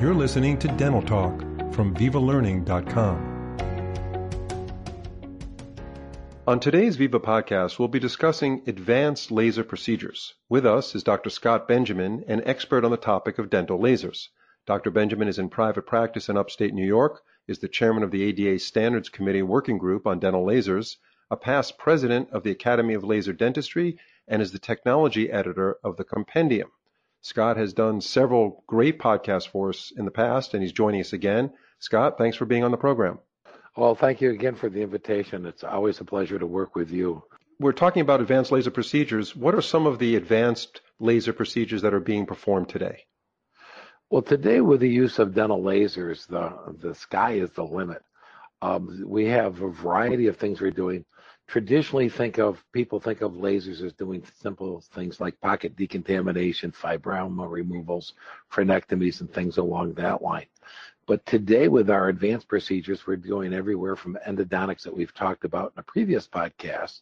You're listening to Dental Talk from VivaLearning.com. On today's Viva podcast, we'll be discussing advanced laser procedures. With us is Dr. Scott Benjamin, an expert on the topic of dental lasers. Dr. Benjamin is in private practice in upstate New York, is the chairman of the ADA Standards Committee Working Group on Dental Lasers, a past president of the Academy of Laser Dentistry, and is the technology editor of the Compendium. Scott has done several great podcasts for us in the past, and he's joining us again. Scott, thanks for being on the program. Well, thank you again for the invitation. It's always a pleasure to work with you. We're talking about advanced laser procedures. What are some of the advanced laser procedures that are being performed today? Well, today with the use of dental lasers, the the sky is the limit. Um, we have a variety of things we're doing. Traditionally, think of people think of lasers as doing simple things like pocket decontamination, fibroma removals, frenectomies, and things along that line. But today, with our advanced procedures, we're doing everywhere from endodontics that we've talked about in a previous podcast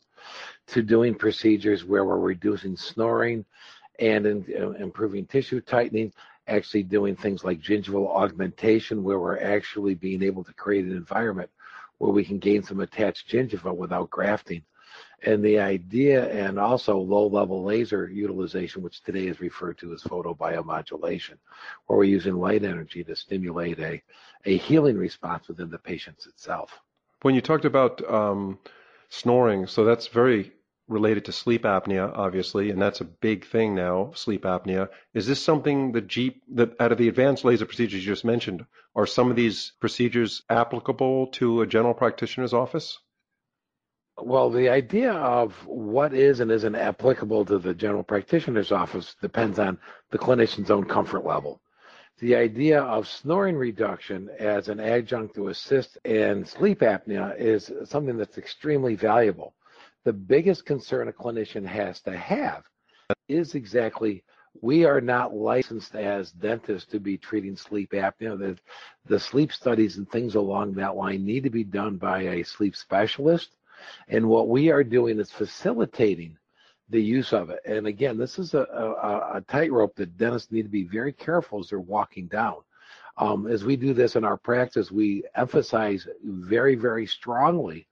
to doing procedures where we're reducing snoring and in, uh, improving tissue tightening, actually doing things like gingival augmentation, where we're actually being able to create an environment where we can gain some attached gingiva without grafting and the idea and also low level laser utilization, which today is referred to as photobiomodulation, where we're using light energy to stimulate a, a healing response within the patient itself. When you talked about um, snoring, so that's very related to sleep apnea, obviously, and that's a big thing now, sleep apnea. Is this something the GP, that out of the advanced laser procedures you just mentioned, are some of these procedures applicable to a general practitioner's office? Well, the idea of what is and isn't applicable to the general practitioner's office depends on the clinician's own comfort level. The idea of snoring reduction as an adjunct to assist in sleep apnea is something that's extremely valuable. The biggest concern a clinician has to have is exactly we are not licensed as dentists to be treating sleep apnea. The, the sleep studies and things along that line need to be done by a sleep specialist and what we are doing is facilitating the use of it. And again, this is a, a, a tightrope that dentists need to be very careful as they're walking down. Um, as we do this in our practice, we emphasize very, very strongly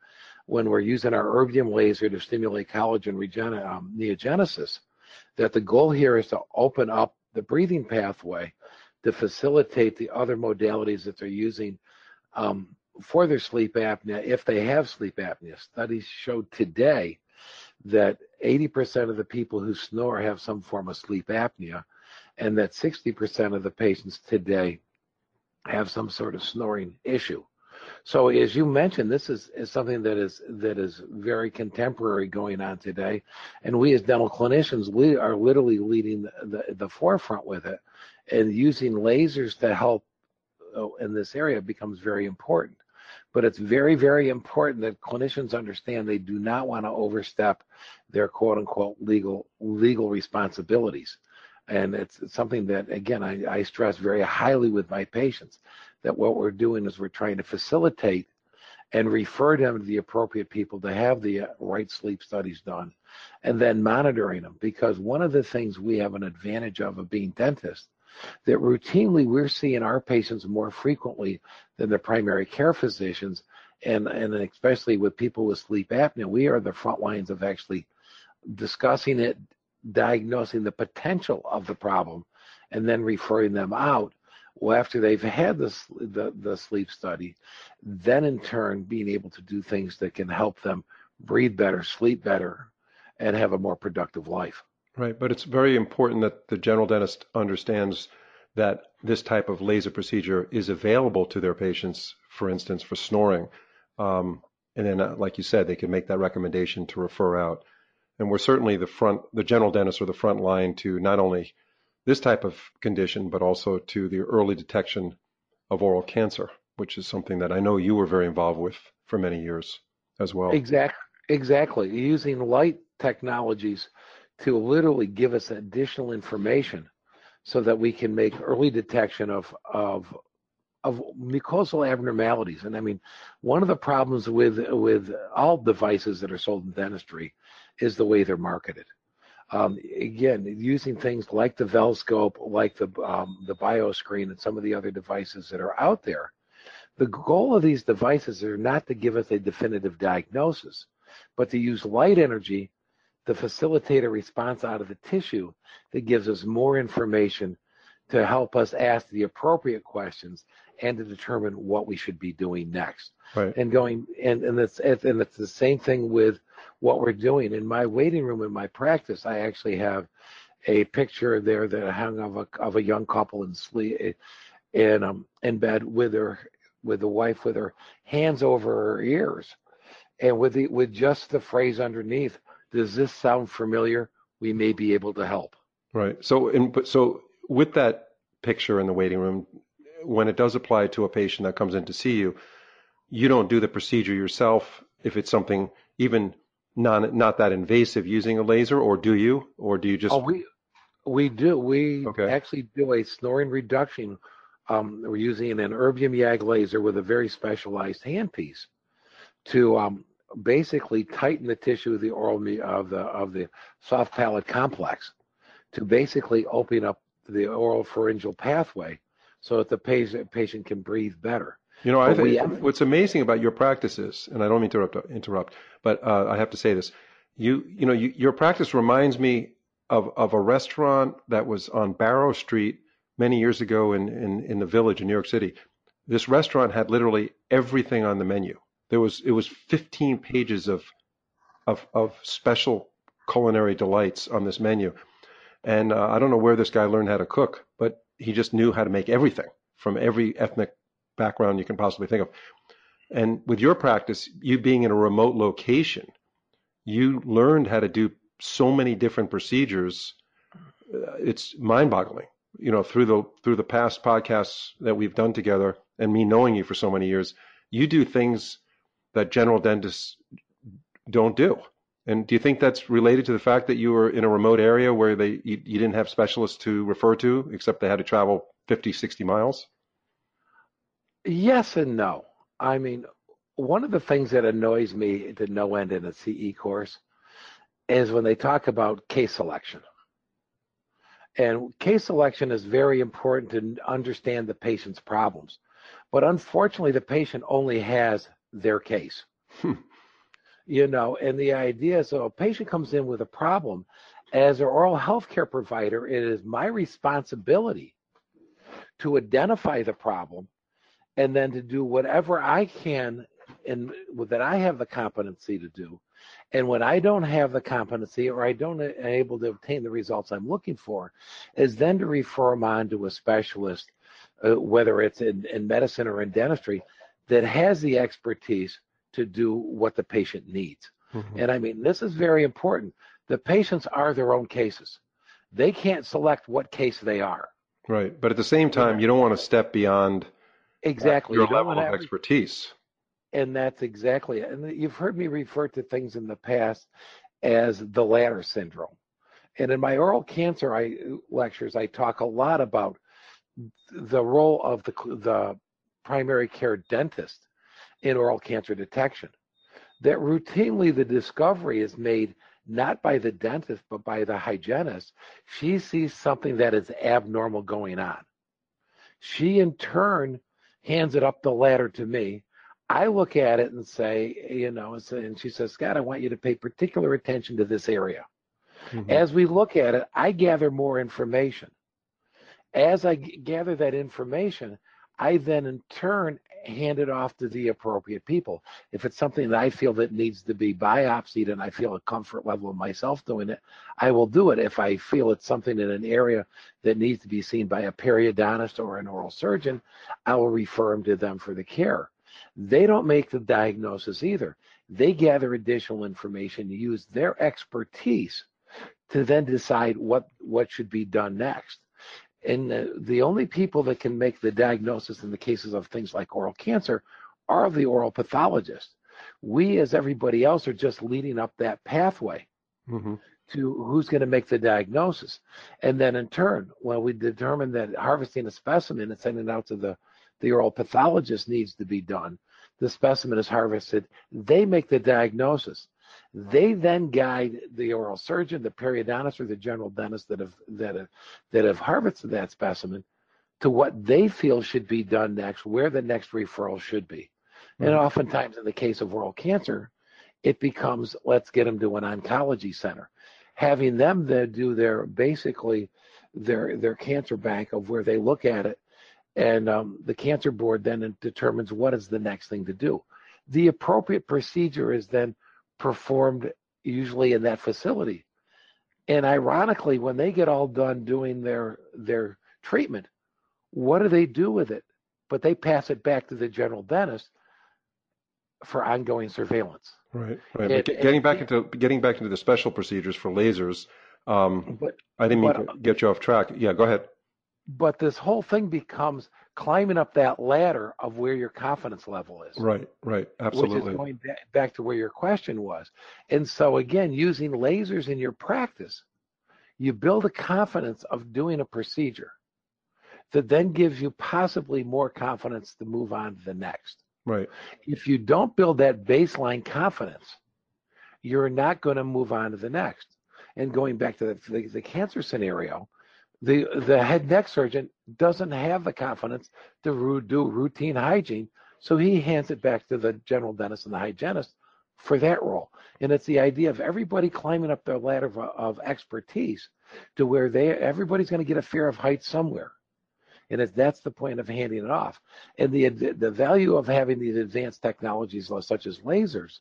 when we're using our erbium laser to stimulate collagen regen- um, neogenesis that the goal here is to open up the breathing pathway to facilitate the other modalities that they're using um, for their sleep apnea if they have sleep apnea. Studies showed today that 80% of the people who snore have some form of sleep apnea, and that 60% of the patients today have some sort of snoring issue. So as you mentioned, this is, is something that is that is very contemporary going on today, and we as dental clinicians, we are literally leading the, the, the forefront with it, and using lasers to help uh, in this area becomes very important. But it's very, very important that clinicians understand they do not want to overstep their quote unquote legal legal responsibilities. And it's, something that, again, I, I stress very highly with my patients that what we're doing is we're trying to facilitate and refer them to the appropriate people to have the uh, right sleep studies done and then monitoring them. Because one of the things we have an advantage of of being dentists that routinely we're seeing our patients more frequently than the primary care physicians, and, and especially with people with sleep apnea, we are the front lines of actually discussing it, diagnosing the potential of the problem, and then referring them out well, after they've had the, the, the sleep study, then in turn being able to do things that can help them breathe better, sleep better, and have a more productive life. Right, but it's very important that the general dentist understands that this type of laser procedure is available to their patients, for instance, for snoring. Um, and then, uh, like you said, they can make that recommendation to refer out. And we're certainly the front, the general dentists are the front line to not only this type of condition, but also to the early detection of oral cancer, which is something that I know you were very involved with for many years as well. Exactly. Exactly. Using light technologies to literally give us additional information so that we can make early detection of of of mucosal abnormalities. And I mean, one of the problems with with all devices that are sold in dentistry is the way they're marketed. Um, again, using things like the Velscope, like the um, the BioScreen, and some of the other devices that are out there. The goal of these devices are not to give us a definitive diagnosis, but to use light energy to facilitate a response out of the tissue that gives us more information to help us ask the appropriate questions and to determine what we should be doing next. Right. And going and and it's and it's the same thing with what we're doing. In my waiting room in my practice. I actually have a picture there that I hung of a of a young couple in sleep in um in bed with her with the wife with her hands over her ears. And with the with just the phrase underneath does this sound familiar? We may be able to help. Right. So in so with that picture in the waiting room when it does apply to a patient that comes in to see you you don't do the procedure yourself if it's something even non not that invasive using a laser or do you or do you just oh we we do we okay. actually do a snoring reduction um, we're using an erbium YAG laser with a very specialized handpiece to um, basically tighten the tissue of the oral of the of the soft palate complex to basically open up the oral pharyngeal pathway so that the patient patient can breathe better. You know, I think what's amazing about your practices, and I don't mean to interrupt, interrupt but uh, I have to say this. You, you know, you, your practice reminds me of of a restaurant that was on Barrow Street many years ago in, in, in the village in New York City. This restaurant had literally everything on the menu. There was it was 15 pages of of, of special culinary delights on this menu, and uh, I don't know where this guy learned how to cook, but he just knew how to make everything from every ethnic background you can possibly think of. And with your practice, you being in a remote location, you learned how to do so many different procedures. Uh, it's mind-boggling you know through the through the past podcasts that we've done together and me knowing you for so many years you do things that general dentists don't do and do you think that's related to the fact that you were in a remote area where they you, you didn't have specialists to refer to except they had to travel 50 60 miles yes and no i mean one of the things that annoys me to no end in a ce course is when they talk about case selection and case selection is very important to understand the patient's problems. But unfortunately, the patient only has their case. Hmm. you know, and the idea is so a patient comes in with a problem, as an oral health care provider, it is my responsibility to identify the problem and then to do whatever I can and that I have the competency to do and when I don't have the competency or I don't able to obtain the results I'm looking for, is then to refer them on to a specialist, uh, whether it's in, in medicine or in dentistry, that has the expertise to do what the patient needs. Mm-hmm. And I mean, this is very important. The patients are their own cases. They can't select what case they are. Right. But at the same time, you don't want to step beyond exactly your level of expertise and that's exactly it. And you've heard me refer to things in the past as the ladder syndrome. And in my oral cancer I, lectures, I talk a lot about the role of the, the primary care dentist in oral cancer detection. That routinely the discovery is made not by the dentist, but by the hygienist. She sees something that is abnormal going on. She, in turn, hands it up the ladder to me. I look at it and say, you know, and she says, Scott, I want you to pay particular attention to this area. Mm-hmm. As we look at it, I gather more information. As I g- gather that information, I then in turn hand it off to the appropriate people. If it's something that I feel that needs to be biopsied and I feel a comfort level of myself doing it, I will do it. If I feel it's something in an area that needs to be seen by a periodontist or an oral surgeon, I will refer them to them for the care. They don't make the diagnosis either. They gather additional information, use their expertise to then decide what, what should be done next. And the, the only people that can make the diagnosis in the cases of things like oral cancer are the oral pathologists. We, as everybody else, are just leading up that pathway. Mm-hmm to who's going to make the diagnosis. And then in turn, when we determine that harvesting a specimen and sending it out to the, the oral pathologist needs to be done, the specimen is harvested, they make the diagnosis. They then guide the oral surgeon, the periodontist, or the general dentist that have that have, that have harvested that specimen to what they feel should be done next, where the next referral should be. And oftentimes, in the case of oral cancer, it becomes let's get them to an oncology center, having them then do their basically their their cancer bank of where they look at it, and um, the cancer board then determines what is the next thing to do. The appropriate procedure is then performed usually in that facility. And ironically, when they get all done doing their their treatment, what do they do with it? But they pass it back to the general dentist for ongoing surveillance. Right, right. It, getting back into getting back into the special procedures for lasers. Um, but, I didn't mean but, to get you off track. Yeah, go ahead. But this whole thing becomes climbing up that ladder of where your confidence level is. Right, right, absolutely. Which is going back to where your question was. And so again, using lasers in your practice, you build a confidence of doing a procedure that then gives you possibly more confidence to move on to the next. Right. If you don't build that baseline confidence, you're not going to move on to the next. And going back to the, the, the cancer scenario, the the head neck surgeon doesn't have the confidence to do routine hygiene, so he hands it back to the general dentist and the hygienist for that role. And it's the idea of everybody climbing up their ladder of, of expertise to where they everybody's going to get a fear of height somewhere and that's the point of handing it off. And the the value of having these advanced technologies such as lasers,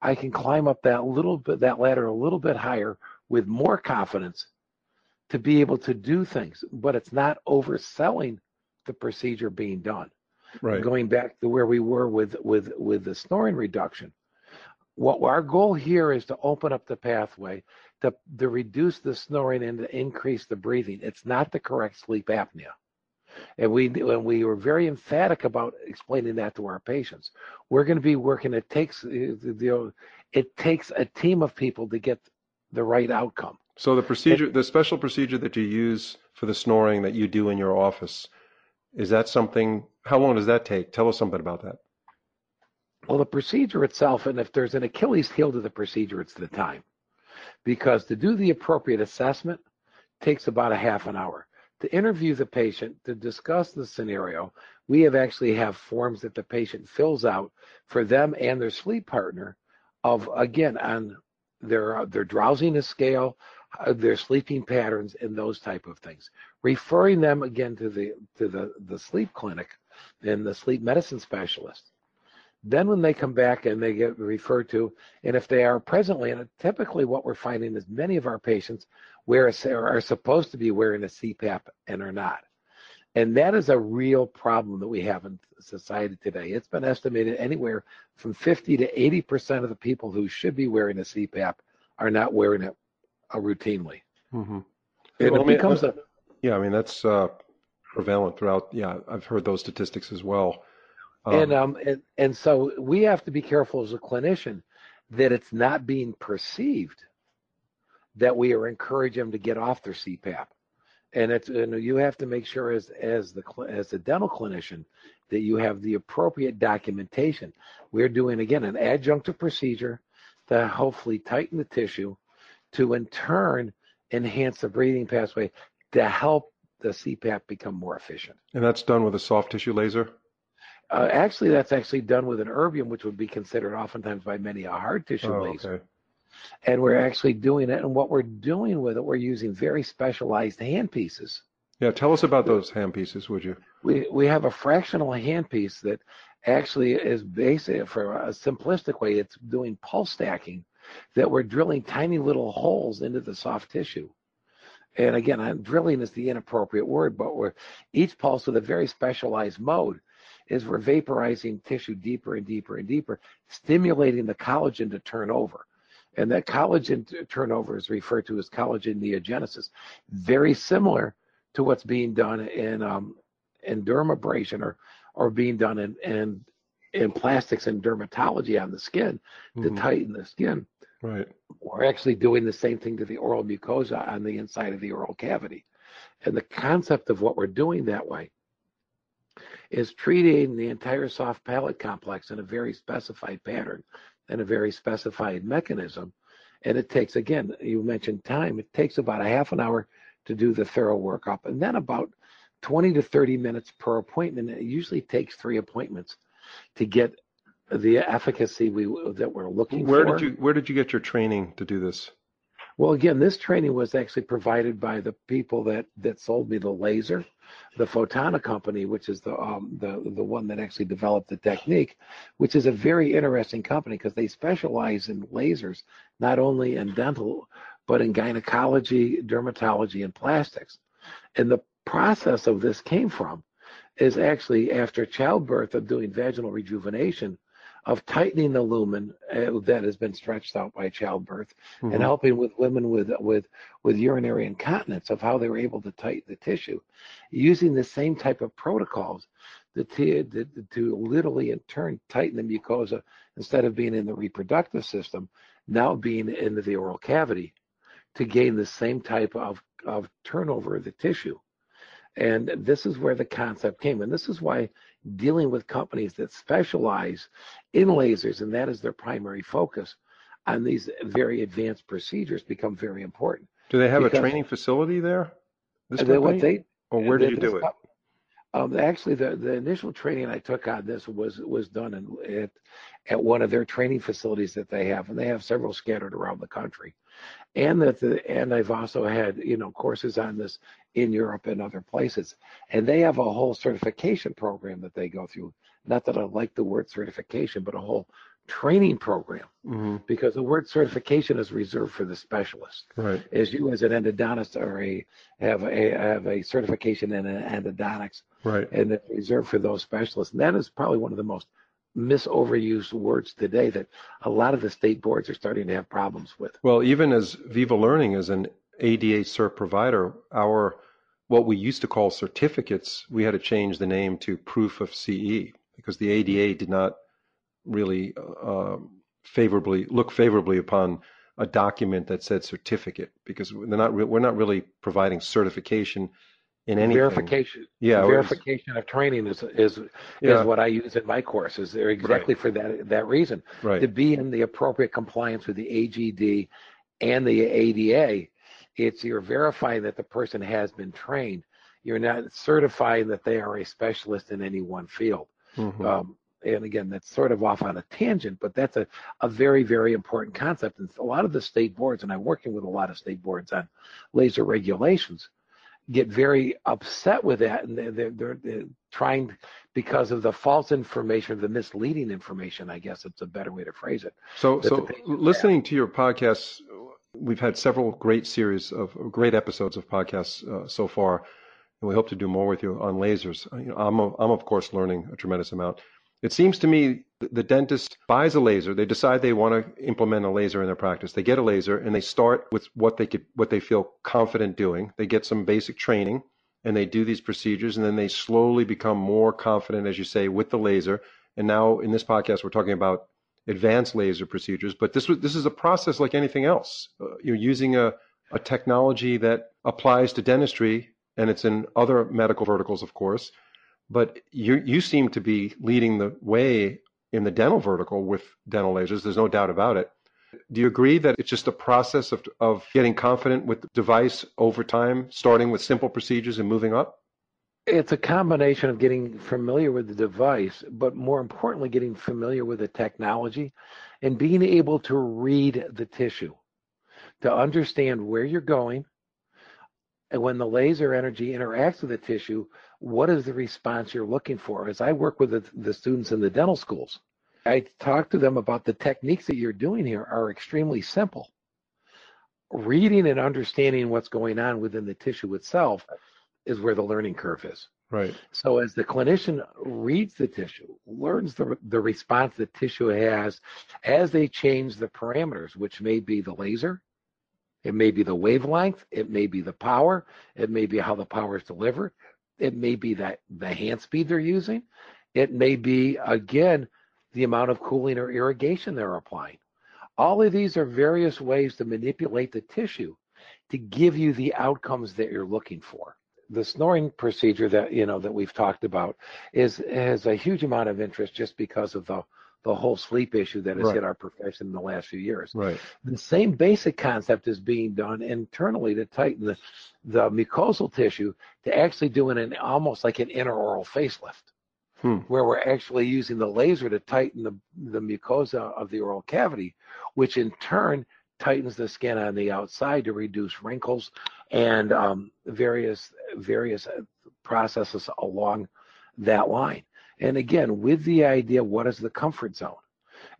I can climb up that little bit that ladder a little bit higher with more confidence to be able to do things. But it's not overselling the procedure being done. Right. Going back to where we were with with with the snoring reduction. What our goal here is to open up the pathway to, to reduce the snoring and to increase the breathing. It's not the correct sleep apnea. And we and we were very emphatic about explaining that to our patients. We're going to be working. It takes you know, it takes a team of people to get the right outcome. So the procedure, the special procedure that you use for the snoring that you do in your office, is that something? How long does that take? Tell us something about that. Well, the procedure itself, and if there's an Achilles heel to the procedure, it's the time, because to do the appropriate assessment takes about a half an hour to interview the patient to discuss the scenario we have actually have forms that the patient fills out for them and their sleep partner of again on their their drowsiness scale Uh, their sleeping patterns and those type of things referring them again to the to the the sleep clinic and the sleep medicine specialist then when they come back and they get referred to and if they are presently and typically what we're finding is many of our patients wear a, are supposed to be wearing a CPAP and are not. And that is a real problem that we have in society today. It's been estimated anywhere from 50 to 80% of the people who should be wearing a CPAP are not wearing it uh, routinely. Mm-hmm. And well, it becomes I mean, a. Yeah, I mean, that's uh, prevalent throughout. Yeah, I've heard those statistics as well. Um, and, um, and, and so we have to be careful as a clinician that it's not being perceived that we are encouraging them to get off their CPAP. And it's and you have to make sure as as the as a dental clinician that you have the appropriate documentation. We're doing again an adjunctive procedure to hopefully tighten the tissue, to in turn enhance the breathing pathway to help the CPAP become more efficient. And that's done with a soft tissue laser. Uh, actually, that's actually done with an erbium, which would be considered oftentimes by many a hard tissue oh, laser. Okay and we're actually doing it. And what we're doing with it, we're using very specialized handpieces. Yeah, tell us about those handpieces, would you? We we have a fractional handpiece that actually is basic for a simplistic way. It's doing pulse stacking, that we're drilling tiny little holes into the soft tissue. And again, I'm, drilling is the inappropriate word, but we're each pulse with a very specialized mode is we're vaporizing tissue deeper and deeper and deeper, stimulating the collagen to turn over. And that collagen turnover is referred to as collagen neogenesis, very similar to what's being done in um, in dermabrasion or or being done in, in in plastics and dermatology on the skin to mm-hmm. tighten the skin. Right. We're actually doing the same thing to the oral mucosa on the inside of the oral cavity. And the concept of what we're doing that way is treating the entire soft palate complex in a very specified pattern and a very specified mechanism. And it takes, again, you mentioned time, it takes about a half an hour to do the thorough workup and then about 20 to 30 minutes per appointment. It usually takes three appointments to get the efficacy we that we're looking where for. Where did you where did you get your training to do this? Well, again, this training was actually provided by the people that that sold me the laser, the Fotona company, which is the um, the the one that actually developed the technique, which is a very interesting company because they specialize in lasers, not only in dental, but in gynecology, dermatology, and plastics. And the process of this came from is actually after childbirth of doing vaginal rejuvenation of tightening the lumen uh, that has been stretched out by childbirth mm-hmm. and helping with women with with with urinary incontinence of how they were able to tighten the tissue using the same type of protocols to, to, to literally in turn tighten the mucosa instead of being in the reproductive system now being into the oral cavity to gain the same type of, of turnover of the tissue and this is where the concept came. And this is why dealing with companies that specialize in lasers and that is their primary focus on these very advanced procedures become very important. Do they have because a training facility there? This they, what they, or where did you do it? Um, actually, the, the initial training I took on this was was done in, at at one of their training facilities that they have, and they have several scattered around the country. And that the and I've also had you know courses on this in Europe and other places, and they have a whole certification program that they go through. Not that I like the word certification, but a whole training program mm-hmm. because the word certification is reserved for the specialist. Right. As you as an endodontist are a have a have a certification in endodontics. Right. And it's reserved for those specialists. And that is probably one of the most misoverused words today that a lot of the state boards are starting to have problems with. Well, even as Viva Learning is an ADA CERP provider, our what we used to call certificates, we had to change the name to proof of CE because the ADA did not really uh, favorably look favorably upon a document that said certificate because they're not re- we're not really providing certification in anything. Verification. Yeah, verification of training is is yeah. is what I use in my courses. They're exactly right. for that that reason. Right. To be in the appropriate compliance with the AGD and the ADA, it's you're verifying that the person has been trained. You're not certifying that they are a specialist in any one field. Mm-hmm. Um, and again, that's sort of off on a tangent, but that's a, a very, very important concept. And a lot of the state boards, and I'm working with a lot of state boards on laser regulations, get very upset with that, and they're, they're, they're trying because of the false information, the misleading information. I guess it's a better way to phrase it. So, so listening to your podcasts, we've had several great series of great episodes of podcasts uh, so far, and we hope to do more with you on lasers. You know, I'm, I'm of course learning a tremendous amount. It seems to me the dentist buys a laser. They decide they want to implement a laser in their practice. They get a laser and they start with what they could, what they feel confident doing. They get some basic training and they do these procedures and then they slowly become more confident, as you say, with the laser. And now in this podcast, we're talking about advanced laser procedures. But this was, this is a process like anything else. Uh, you're using a, a technology that applies to dentistry and it's in other medical verticals, of course but you you seem to be leading the way in the dental vertical with dental lasers. There's no doubt about it. Do you agree that it's just a process of of getting confident with the device over time, starting with simple procedures and moving up? It's a combination of getting familiar with the device, but more importantly, getting familiar with the technology and being able to read the tissue to understand where you're going, and when the laser energy interacts with the tissue, what is the response you're looking for? As I work with the, the students in the dental schools, I talk to them about the techniques that you're doing here are extremely simple. Reading and understanding what's going on within the tissue itself is where the learning curve is. Right. So as the clinician reads the tissue, learns the, the response the tissue has as they change the parameters, which may be the laser, it may be the wavelength, it may be the power, it may be how the power is delivered, it may be that the hand speed they're using, it may be again the amount of cooling or irrigation they're applying. All of these are various ways to manipulate the tissue to give you the outcomes that you're looking for. The snoring procedure that you know that we've talked about is has a huge amount of interest just because of the the whole sleep issue that has Right. hit our profession in the last few years. Right. The same basic concept is being done internally to tighten the, the mucosal tissue to actually doing an almost like an intraoral facelift, Hmm. where we're actually using the laser to tighten the, the mucosa of the oral cavity, which in turn tightens the skin on the outside to reduce wrinkles and um, various various processes along that line. And again, with the idea, what is the comfort zone?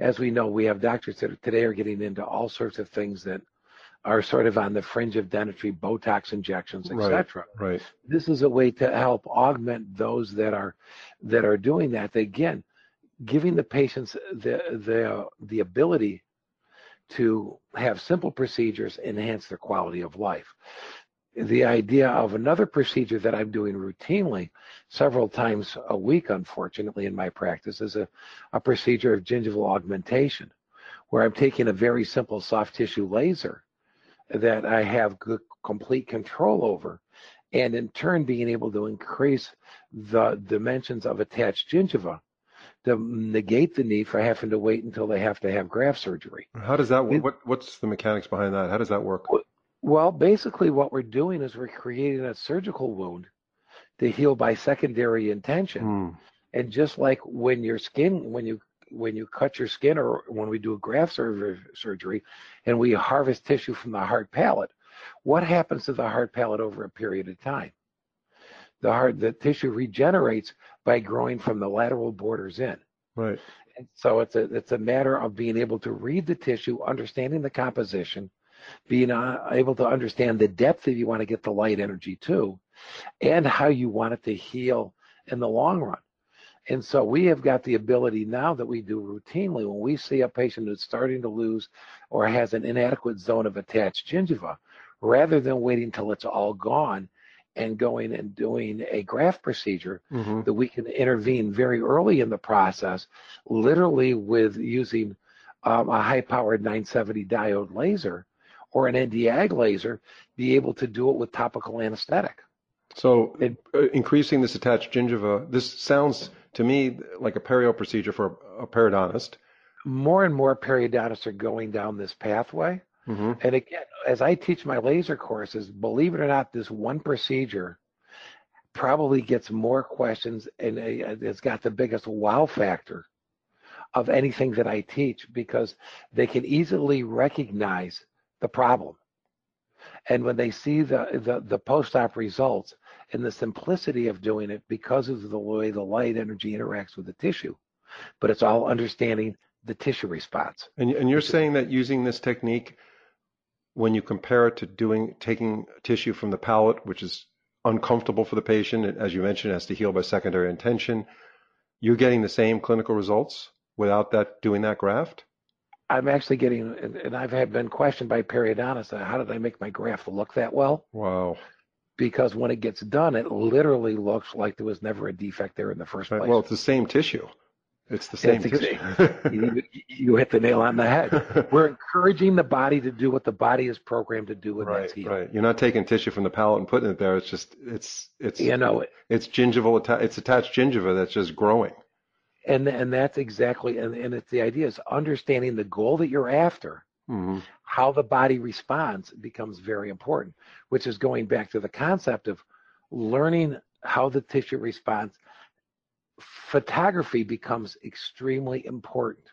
As we know, we have doctors that today are getting into all sorts of things that are sort of on the fringe of dentistry, Botox injections, Right. etc. Right. This is a way to help augment those that are that are doing that. Again, giving the patients the the the ability to have simple procedures enhance their quality of life. The idea of another procedure that I'm doing routinely several times a week, unfortunately, in my practice is a, a procedure of gingival augmentation, where I'm taking a very simple soft tissue laser that I have good, complete control over, and in turn being able to increase the dimensions of attached gingiva to negate the need for having to wait until they have to have graft surgery. How does that work? What, what's the mechanics behind that? How does that work? Well, basically, what we're doing is we're creating a surgical wound to heal by secondary intention. Hmm. And just like when your skin, when you when you cut your skin, or when we do a graft sur- surgery, and we harvest tissue from the hard palate, what happens to the hard palate over a period of time? The hard the tissue regenerates by growing from the lateral borders in. Right. And so it's a it's a matter of being able to read the tissue, understanding the composition, being uh, able to understand the depth that you want to get the light energy to, and how you want it to heal in the long run. And so we have got the ability now that we do routinely when we see a patient who's starting to lose or has an inadequate zone of attached gingiva, rather than waiting till it's all gone and going and doing a graft procedure, hmm that we can intervene very early in the process, literally with using um, a high powered 970 diode laser or an Nd:YAG laser, be able to do it with topical anesthetic. So It- uh, increasing this attached gingiva, this sounds to me like a perio procedure for a periodontist. More and more periodontists are going down this pathway. hmm And again, as I teach my laser courses, believe it or not, this one procedure probably gets more questions and uh, it's got the biggest wow factor of anything that I teach because they can easily recognize the problem. And when they see the, the, the post-op results and the simplicity of doing it because of the way the light energy interacts with the tissue, but it's all understanding the tissue response. And, and you're saying that using this technique, when you compare it to doing taking tissue from the palate, which is uncomfortable for the patient, as you mentioned, has to heal by secondary intention, you're getting the same clinical results without that doing that graft. I'm actually getting, and I've had been questioned by periodontists, how did I make my graft look that well? Wow. Because when it gets done, it literally looks like there was never a defect there in the first place. Well, it's the same tissue. It's the same That's tissue. you, you hit the nail on the head. We're encouraging the body to do what the body is programmed to do, that's right, heal. right. You're not taking tissue from the palate and putting it there. It's just it's it's You know, it's gingival it's attached gingiva that's just growing. And and that's exactly, and, and it's the idea is understanding the goal that you're after. hmm how the body responds becomes very important, which is going back to the concept of learning how the tissue responds. Photography becomes extremely important.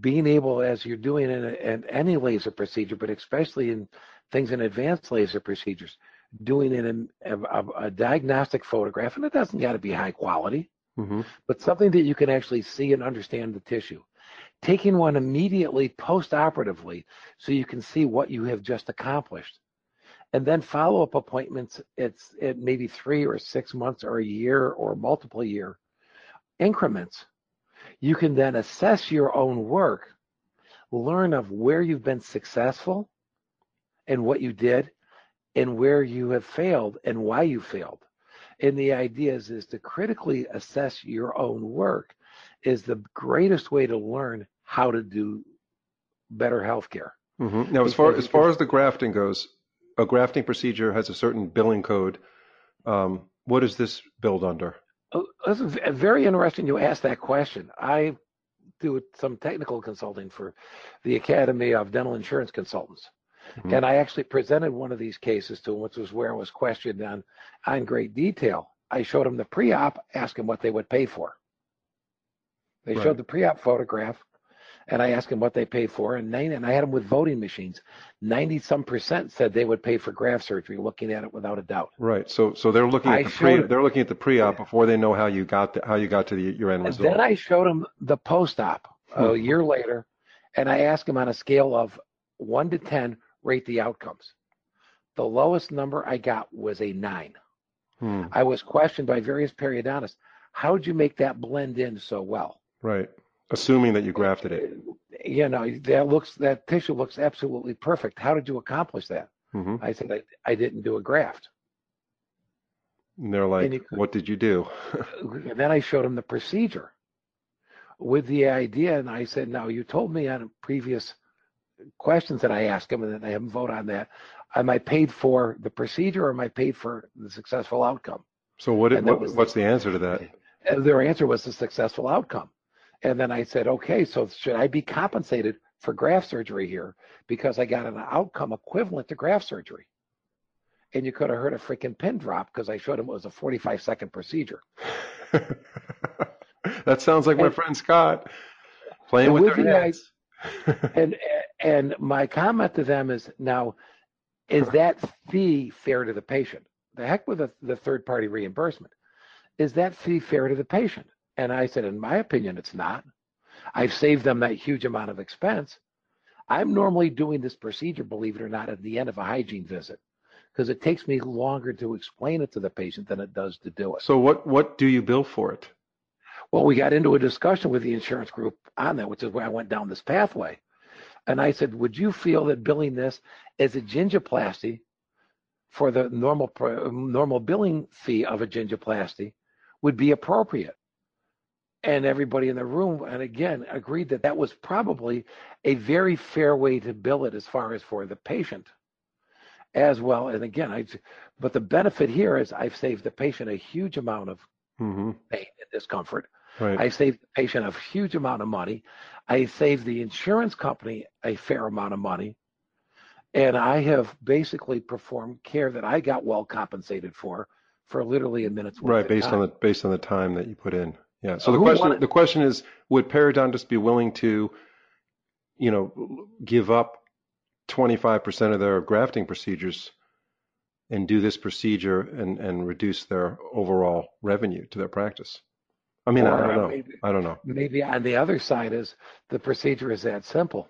Being able, as you're doing in, a, in any laser procedure, but especially in things in advanced laser procedures, doing it in a, a, a diagnostic photograph, and it doesn't got to be high quality hmm but something that you can actually see and understand the tissue. Taking one immediately post-operatively so you can see what you have just accomplished. And then follow-up appointments, it's at maybe three or six months or a year or multiple year increments. You can then assess your own work, learn of where you've been successful and what you did and where you have failed and why you failed. And the idea is, is to critically assess your own work is the greatest way to learn how to do better healthcare. hmm Now, as far as far as the grafting goes, a grafting procedure has a certain billing code. Um, what is this billed under? Oh, this is very interesting you asked that question. I do some technical consulting for the Academy of Dental Insurance Consultants. Mm-hmm. And I actually presented one of these cases to him, which was where I was questioned on, on great detail. I showed him the pre-op, asked him what they would pay for. They right. showed the pre-op photograph, and I asked him what they paid for, and nine, and I had them with voting machines. Ninety some percent said they would pay for graft surgery. Looking at it without a doubt. Right. So so they're looking at I the pre they're looking at the pre-op before they know how you got the, how you got to the your end result. Then I showed them the post-op hmm. a year later, and I asked him on a scale of one to ten, rate the outcomes. The lowest number I got was a nine. Hmm. I was questioned by various periodontists. How'd you make that blend in so well? Right. Assuming that you grafted it. You know, that looks that tissue looks absolutely perfect. How did you accomplish that? Mm-hmm. I said I, I didn't do a graft. And they're like, and "What did you do?" and then I showed them the procedure with the idea, and I said, "Now you told me on a previous questions that I ask them, and then I haven't vote on that. Am I paid for the procedure, or am I paid for the successful outcome?" So what? what what's the, the answer to that? Their answer was the successful outcome. And then I said, okay, so should I be compensated for graft surgery here because I got an outcome equivalent to graft surgery? And you could have heard a freaking pin drop because I showed him it was a 45 second procedure. that sounds like and, my friend Scott playing with, with their heads. and and my comment to them is now, is that fee fair to the patient? The heck with the, the third party reimbursement. Is that fee fair to the patient? And I said, in my opinion, it's not. I've saved them that huge amount of expense. I'm normally doing this procedure, believe it or not, at the end of a hygiene visit because it takes me longer to explain it to the patient than it does to do it. So what what do you bill for it? Well, we got into a discussion with the insurance group on that, which is where I went down this pathway. And I said, would you feel that billing this as a gingivoplasty for the normal normal billing fee of a gingivoplasty would be appropriate? and everybody in the room and again agreed that that was probably a very fair way to bill it as far as for the patient as well and again i but the benefit here is i've saved the patient a huge amount of mm-hmm. pain and discomfort right. i saved the patient a huge amount of money i saved the insurance company a fair amount of money and i have basically performed care that i got well compensated for for literally a minute's worth right based on the based on the time that you put in yeah. So the question wanted... the question is, would periodontists be willing to, you know, give up 25% of their grafting procedures and do this procedure and and reduce their overall revenue to their practice? I mean, I don't know. Maybe, I don't know. Maybe on the other side is the procedure is that simple.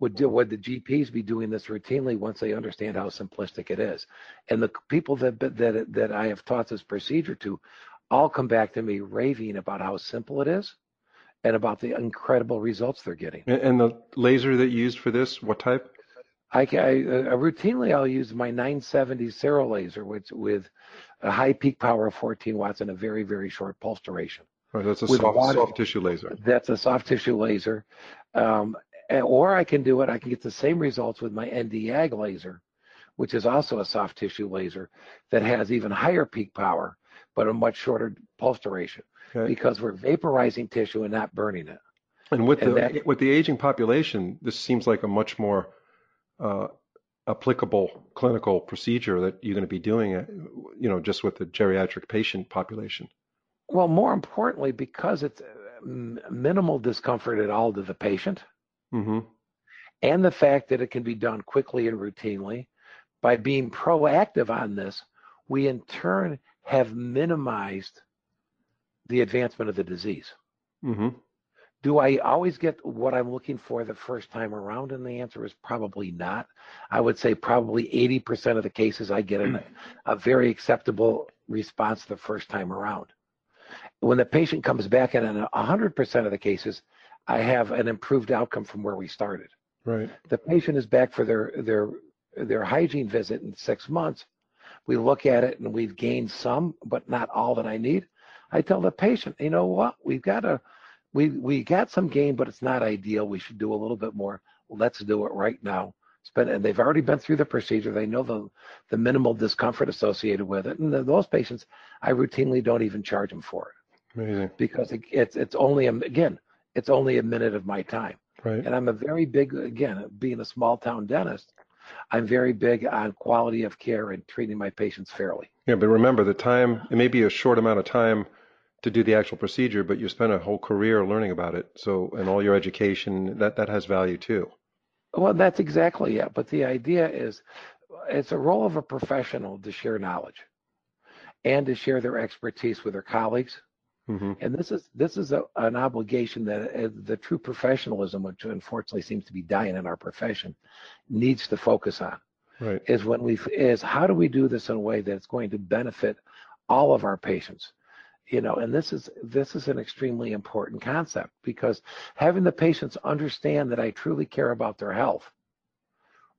Would do, would the GPs be doing this routinely once they understand how simplistic it is? And the people that that that I have taught this procedure to all come back to me raving about how simple it is and about the incredible results they're getting. And the laser that you used for this, what type? I, I uh, routinely I'll use my 970 SIRO laser, which with a high peak power of 14 watts and a very very short pulse duration. Right, that's a soft, water, soft, tissue laser. That's a soft tissue laser, um, or I can do it. I can get the same results with my Nd:YAG laser, which is also a soft tissue laser that has even higher peak power but a much shorter pulse duration okay. because we're vaporizing tissue and not burning it. And with and the that, with the aging population, this seems like a much more uh, applicable clinical procedure that you're going to be doing, you know, just with the geriatric patient population. Well, more importantly, because it's uh, minimal discomfort at all to the patient, mm-hmm. and the fact that it can be done quickly and routinely, by being proactive on this, we in turn have minimized the advancement of the disease. Mm-hmm. Do I always get what I'm looking for the first time around? And the answer is probably not. I would say probably 80% of the cases I get a, mm. a very acceptable response the first time around. When the patient comes back and in 100% of the cases, I have an improved outcome from where we started. Right. The patient is back for their their their hygiene visit in six months, we look at it and we've gained some, but not all that I need. I tell the patient, you know what, we've got to, we we got some gain, but it's not ideal. We should do a little bit more. Let's do it right now spend, and they've already been through the procedure. They know the the minimal discomfort associated with it, and the, those patients, I routinely don't even charge them for it. Amazing. Because it, it's it's only a, again, it's only a minute of my time. Right. And I'm a very big again, being a small town dentist, I'm very big on quality of care and treating my patients fairly. Yeah, but remember the time. It may be a short amount of time to do the actual procedure, but you spend a whole career learning about it. So, and all your education, that that has value too. Well, that's exactly it. But the idea is, it's a role of a professional to share knowledge, and to share their expertise with their colleagues. Mm-hmm. And this is this is a, an obligation that uh, the true professionalism, which unfortunately seems to be dying in our profession, needs to focus on. Right. Is when we is how do we do this in a way that's going to benefit all of our patients you know and this is this is an extremely important concept because having the patients understand that i truly care about their health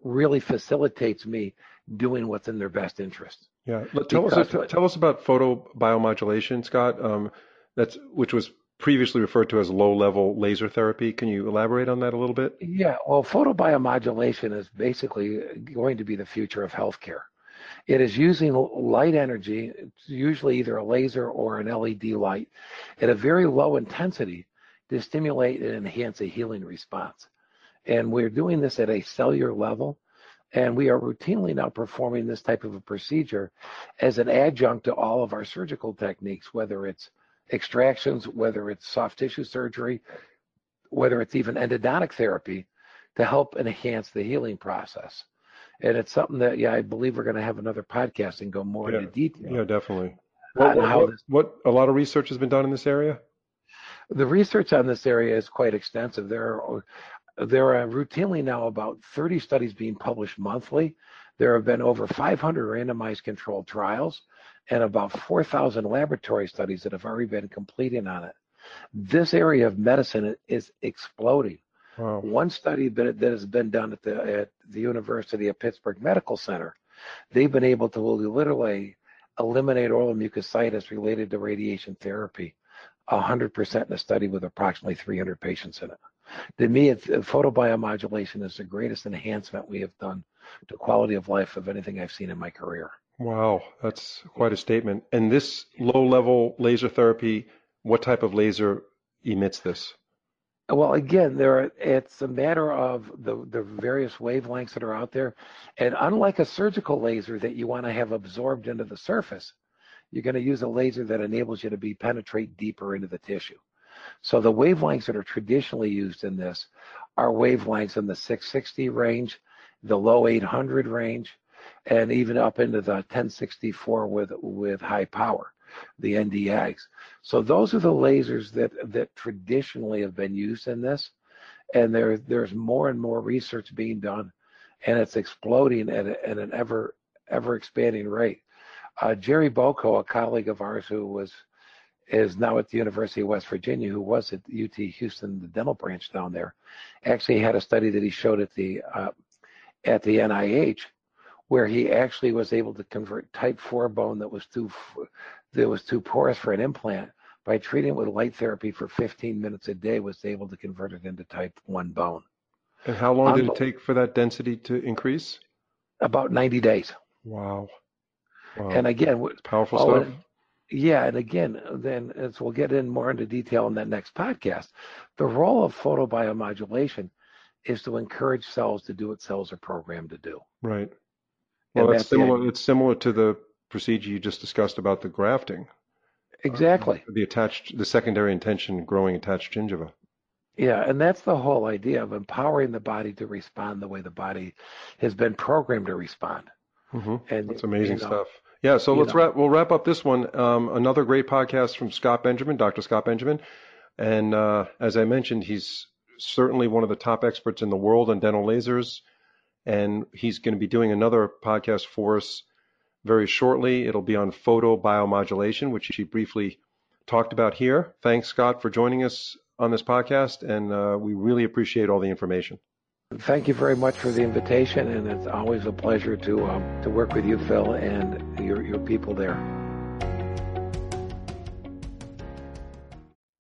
really facilitates me doing what's in their best interest. Yeah. Tell because, us tell us about photobiomodulation scott. Um, that's which was previously referred to as low level laser therapy. Can you elaborate on that a little bit? Yeah. Well photobiomodulation is basically going to be the future of healthcare it is using light energy, usually either a laser or an LED light, at a very low intensity to stimulate and enhance a healing response. And we're doing this at a cellular level. And we are routinely now performing this type of a procedure as an adjunct to all of our surgical techniques, whether it's extractions, whether it's soft tissue surgery, whether it's even endodontic therapy to help enhance the healing process and it's something that yeah, I believe we're going to have another podcast and go more yeah. into detail. Yeah, definitely. What, what, this, what, a lot of research has been done in this area. The research on this area is quite extensive. There are there are routinely now about 30 studies being published monthly. There have been over 500 randomized controlled trials and about 4,000 laboratory studies that have already been completed on it. This area of medicine is exploding. Wow. One study that has been done at the at the University of Pittsburgh Medical Center, they've been able to literally eliminate oral mucositis related to radiation therapy, 100% in a study with approximately 300 patients in it. To me, it's, uh, photobiomodulation is the greatest enhancement we have done to quality of life of anything I've seen in my career. Wow, that's quite a statement. And this low-level laser therapy, what type of laser emits this? Well, again, there are, it's a matter of the the various wavelengths that are out there, and unlike a surgical laser that you want to have absorbed into the surface, you're going to use a laser that enables you to be penetrate deeper into the tissue. So the wavelengths that are traditionally used in this are wavelengths in the 660 range, the low 800 range, and even up into the 1064 with with high power the Nd:YAGs. So those are the lasers that that traditionally have been used in this, and there there's more and more research being done, and it's exploding at, a, at an ever ever expanding rate. Uh, Jerry Bouquot, a colleague of ours who was is now at the University of West Virginia, who was at UT Houston, the dental branch down there, actually had a study that he showed at the uh, at the NIH, where he actually was able to convert type 4 bone that was too that was too porous for an implant, by treating it with light therapy for 15 minutes a day, was able to convert it into type 1 bone. And how long did it take for that density to increase? About 90 days. Wow. wow. And again, powerful oh, stuff. yeah, and again, then as we'll get in more into detail in that next podcast, the role of photobiomodulation is to encourage cells to do what cells are programmed to do. Right. Well, it's similar. It's similar to the procedure you just discussed about the grafting. Exactly. Uh, the attached, the secondary intention growing attached gingiva. Yeah, and that's the whole idea of empowering the body to respond the way the body has been programmed to respond. Mm-hmm. And that's amazing you know, stuff. Yeah, so let's know. wrap. We'll wrap up this one. Um, another great podcast from Scott Benjamin, Dr. Scott Benjamin, and uh, as I mentioned, he's certainly one of the top experts in the world on dental lasers, and he's going to be doing another podcast for us very shortly. It'll be on photobiomodulation, which she briefly talked about here. Thanks, Scott, for joining us on this podcast, and uh, we really appreciate all the information. Thank you very much for the invitation, and it's always a pleasure to um, to work with you, Phil, and your your people there.